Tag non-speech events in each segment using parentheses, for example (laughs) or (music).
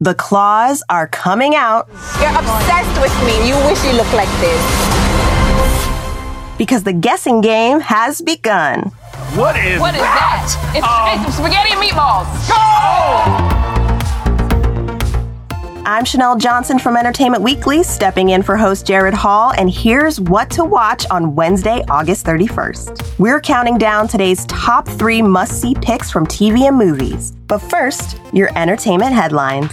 The claws are coming out. You're obsessed with me. You wish you looked like this. Because the guessing game has begun. What is What is that? It's, um, it's spaghetti and meatballs. Go! I'm Chanel Johnson from Entertainment Weekly, stepping in for host Gerrad Hall, and here's what to watch on Wednesday, August 31st. We're counting down today's top three must see picks from TV and movies. But first, your entertainment headlines.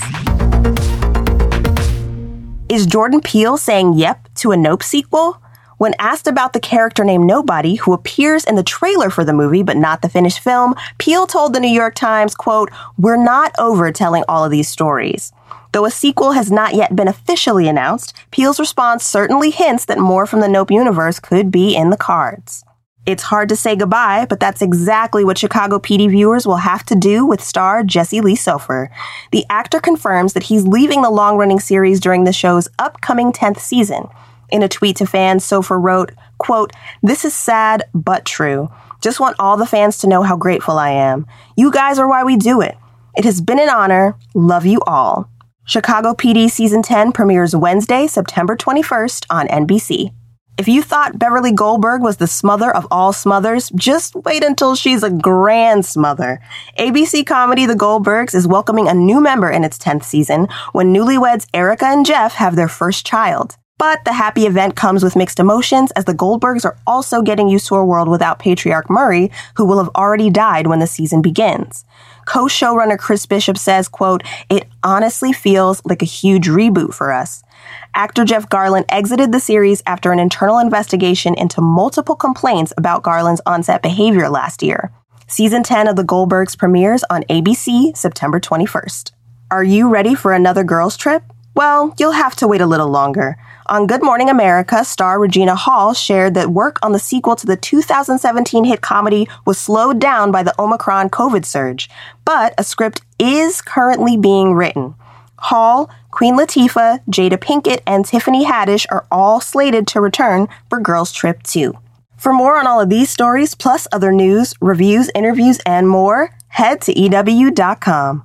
Is Jordan Peele saying yep to a Nope sequel? When asked about the character named Nobody, who appears in the trailer for the movie but not the finished film, Peele told the New York Times, quote, We're not over telling all of these stories. Though a sequel has not yet been officially announced, Peele's response certainly hints that more from the Nope universe could be in the cards. It's hard to say goodbye, but that's exactly what Chicago PD viewers will have to do with star Jesse Lee Soffer. The actor confirms that he's leaving the long running series during the show's upcoming 10th season. In a tweet to fans, Soffer wrote, quote, This is sad, but true. Just want all the fans to know how grateful I am. You guys are why we do it. It has been an honor. Love you all. Chicago PD Season 10 premieres Wednesday, September 21st on NBC. If you thought Beverly Goldberg was the smother of all smothers, just wait until she's a grand smother. ABC comedy The Goldbergs is welcoming a new member in its 10th season when newlyweds Erica and Jeff have their first child. But the happy event comes with mixed emotions as the Goldbergs are also getting used to a world without patriarch Murray, who will have already died when the season begins. Co-showrunner Chris Bishop says, quote, it honestly feels like a huge reboot for us. Actor Jeff Garlin exited the series after an internal investigation into multiple complaints about Garlin's on-set behavior last year. Season 10 of The Goldbergs premieres on ABC September 21st. Are you ready for another girls' trip? Well, you'll have to wait a little longer. On Good Morning America, star Regina Hall shared that work on the sequel to the 2017 hit comedy was slowed down by the Omicron COVID surge, but a script is currently being written. Hall, Queen Latifah, Jada Pinkett, and Tiffany Haddish are all slated to return for Girls Trip 2. For more on all of these stories, plus other news, reviews, interviews, and more, head to EW.com.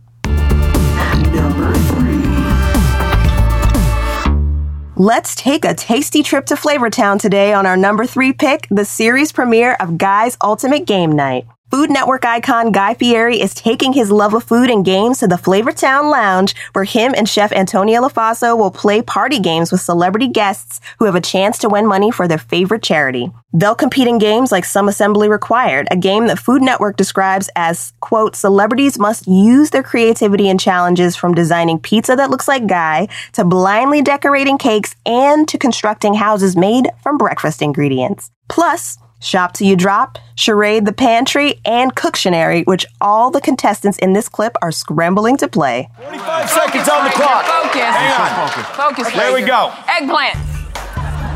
Let's take a tasty trip to Flavortown today on our number three pick, the series premiere of Guy's Ultimate Game Night. Food Network icon Guy Fieri is taking his love of food and games to the Flavortown Lounge, where him and chef Antonia Lofaso will play party games with celebrity guests who have a chance to win money for their favorite charity. They'll compete in games like Some Assembly Required, a game that Food Network describes as, quote, celebrities must use their creativity and challenges from designing pizza that looks like Guy to blindly decorating cakes and to constructing houses made from breakfast ingredients. Plus, Shop Till You Drop, Charade the Pantry, and Cooktionary, which all the contestants in this clip are scrambling to play. 45 seconds on the clock. Focus. Hang on. Focus. There we go. Eggplant.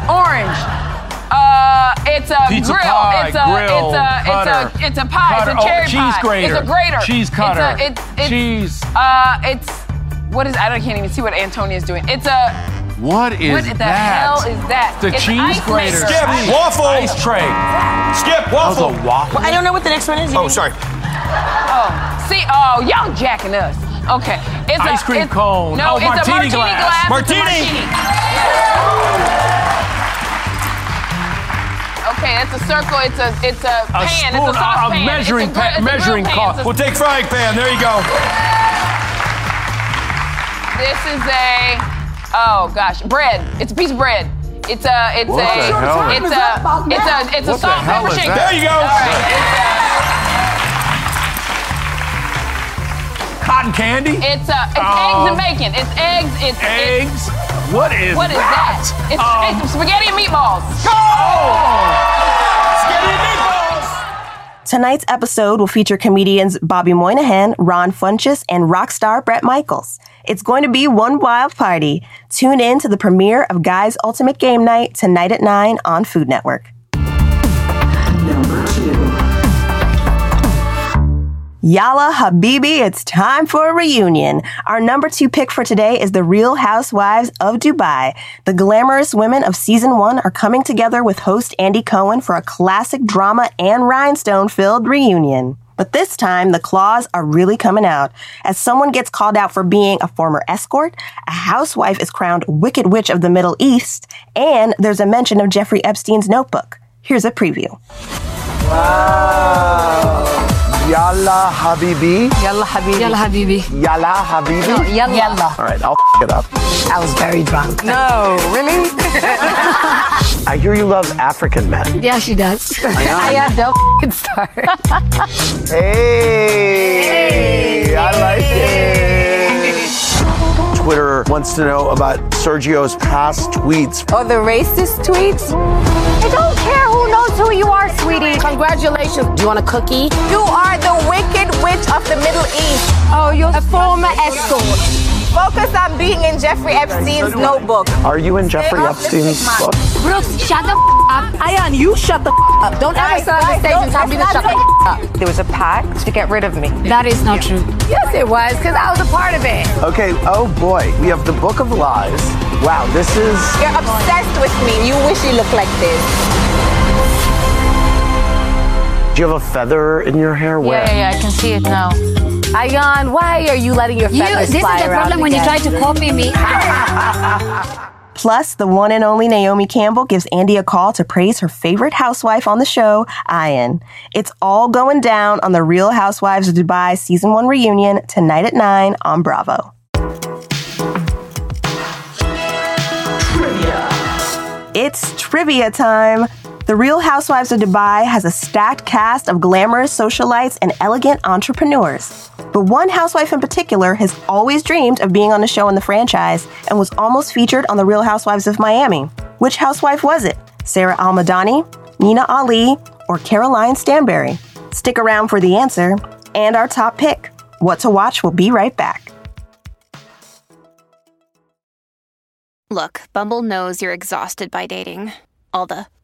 Orange. Uh, it's a Pizza grill. pie, it's a grill, it's a cutter, it's a it's a pie. cutter. It's a cherry Oh, cheese pie. grater. It's a grater. Cheese cutter. It's a, it's, it's, Cheese. Uh, it's what is? I don't I can't even see what Antonia's doing. It's a What is what the that? hell is that? The it's cheese ice grater. maker. Skip. Waffle. Ice tray. Skip, That was waffle. a waffle. I don't know what the next one is. Oh, sorry. Oh, see, oh, y'all jacking us. Okay, it's Ice a, cream it's, cone. No, Oh, it's a martini martini glass. glass. It's a Martini. Okay, it's a circle. It's a it's a, A pan. spoon, it's a a- a measuring it's a, gri- pan- it's measuring pan. cup. It's We'll take frying pan. There you go. This is a oh gosh, bread. It's a piece of bread. It's a it's What a the hell is it's a it's a it's a salt pepper is shaker. There you go. All right, Cotton candy? it's a it's Um, eggs and bacon. It's eggs. It's It's, Eggs? What is what is that? It's, Um, it's spaghetti and meatballs. Skip your meatballs. Tonight's episode will feature comedians Bobby Moynihan, Ron Funches, and rock star Bret Michaels. It's going to be one wild party. Tune in to the premiere of Guy's Ultimate Game Night tonight at 9 on Food Network. Yalla Habibi, it's time for a reunion. Our number two pick for today is The Real Housewives of Dubai. The glamorous women of season one are coming together with host Andy Cohen for a classic drama and rhinestone filled reunion. But this time, the claws are really coming out. As someone gets called out for being a former escort, a housewife is crowned Wicked Witch of the Middle East, and there's a mention of Jeffrey Epstein's notebook. Here's a preview. Wow. Yalla Habibi. Yalla Habibi. Yalla Habibi. Yalla Habibi. No, yalla. yalla. All right, I'll f- it up. I was very drunk. No, really? (laughs) I hear you love African men. Yeah, she does. I have (laughs) don't start. Hey, hey, I like it. Twitter wants to know about Sergio's past tweets. Oh, the racist tweets? I don't care who knows who you are, sweetie. Congratulations. Do you want a cookie? You are the wicked witch of the Middle East. Oh, you're a former escort. Focus on being in Jeffrey Epstein's notebook. Are you in Jeffrey Epstein's book? Brooks, shut the f- up. Ayan, you shut the up. Don't ever Guys, sit on the stage and tell me to shut the up. There was a pact to get rid of me. That is not true. Yes, it was, because I was a part of it. Okay, oh boy, we have the Book of Lies. Wow, this is. You're obsessed with me. You wish you looked like this. Do you have a feather in your hair? Where? Yeah, yeah, yeah, I can see it now. Ayan, why are you letting your feathers You, feathers this is fly the around problem when you try to copy me. (laughs) (laughs) Plus, the one and only Naomi Campbell gives Andy a call to praise her favorite housewife on the show, Ayan. It's all going down on the Real Housewives of Dubai season one reunion tonight at 9 on Bravo. It's trivia time. The Real Housewives of Dubai has a stacked cast of glamorous socialites and elegant entrepreneurs. But one housewife in particular has always dreamed of being on the show in the franchise and was almost featured on The Real Housewives of Miami. Which housewife was it? Sara Al Madani, Nina Ali, or Caroline Stanbury? Stick around for the answer and our top pick. What to watch will be right back. Look, Bumble knows you're exhausted by dating. All the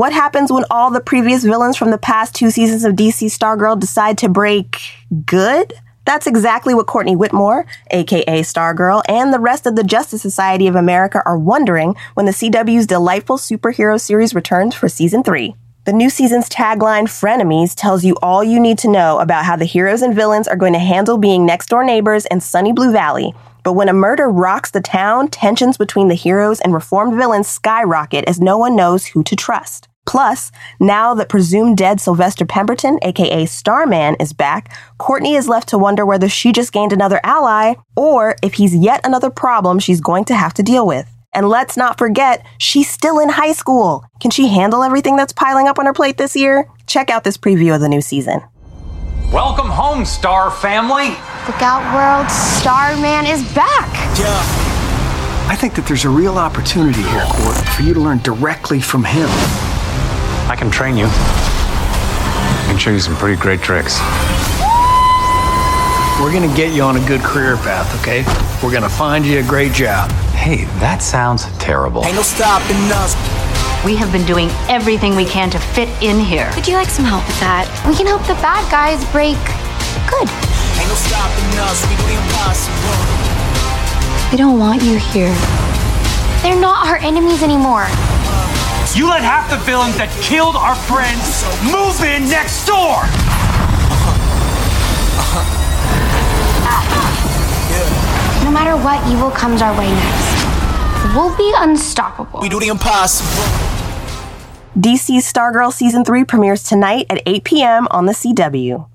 What happens when all the previous villains from the past two seasons of DC Stargirl decide to break good? That's exactly what Courtney Whitmore, aka Stargirl, and the rest of the Justice Society of America are wondering when the CW's delightful superhero series returns for season three. The new season's tagline, Frenemies, tells you all you need to know about how the heroes and villains are going to handle being next door neighbors in sunny Blue Valley. But when a murder rocks the town, tensions between the heroes and reformed villains skyrocket as no one knows who to trust. Plus, now that presumed dead Sylvester Pemberton, aka Starman, is back, Courtney is left to wonder whether she just gained another ally or if he's yet another problem she's going to have to deal with. And let's not forget, she's still in high school. Can she handle everything that's piling up on her plate this year? Check out this preview of the new season. Welcome home, Star Family. Look out, world. Starman is back. Yeah. I think that there's a real opportunity here, Court, for you to learn directly from him. I can train you. I can show you some pretty great tricks. We're gonna get you on a good career path, okay? We're gonna find you a great job. Hey, that sounds terrible. Ain't no stopping us. We have been doing everything we can to fit in here. Would you like some help with that? We can help the bad guys break good. Ain't no stopping us. We do the impossible. They don't want you here. They're not our enemies anymore. You let half the villains that killed our friends move in next door! No matter what evil comes our way next, we'll be unstoppable. We do the impossible. DC's Stargirl Season 3 premieres tonight at 8 p.m. on the CW.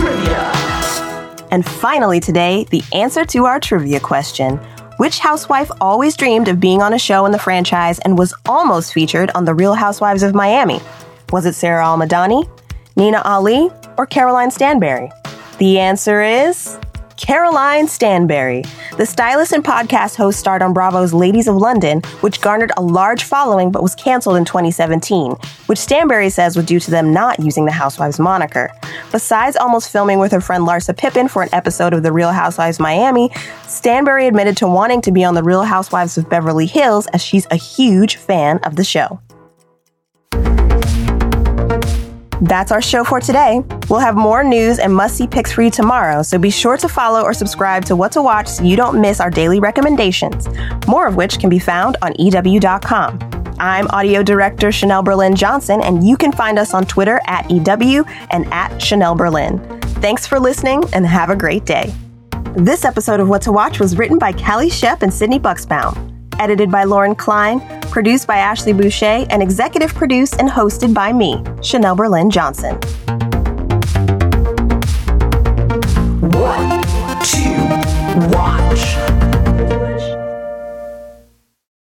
Trivia. And finally, today, the answer to our trivia question Which housewife always dreamed of being on a show in the franchise and was almost featured on The Real Housewives of Miami? Was it Sara Al Madani, Nina Ali, or Caroline Stanbury? The answer is Caroline Stanbury. The stylist and podcast host starred on Bravo's Ladies of London, which garnered a large following but was canceled in 2017, which Stanbury says was due to them not using the Housewives moniker. Besides almost filming with her friend Larsa Pippen for an episode of The Real Housewives Miami, Stanberry admitted to wanting to be on The Real Housewives of Beverly Hills as she's a huge fan of the show. That's our show for today. We'll have more news and must see picks for you tomorrow, so be sure to follow or subscribe to What to Watch so you don't miss our daily recommendations, more of which can be found on EW.com. I'm audio director Chanel Berlin Johnson, and you can find us on Twitter at EW and at Chanel Berlin. Thanks for listening and have a great day. This episode of What to Watch was written by Callie Shep and Sydney Bucksbaum edited by Lauren Klein, Produced by Ashley Boucher and executive produced and hosted by me, Chanel Berlin Johnson. One, two, watch?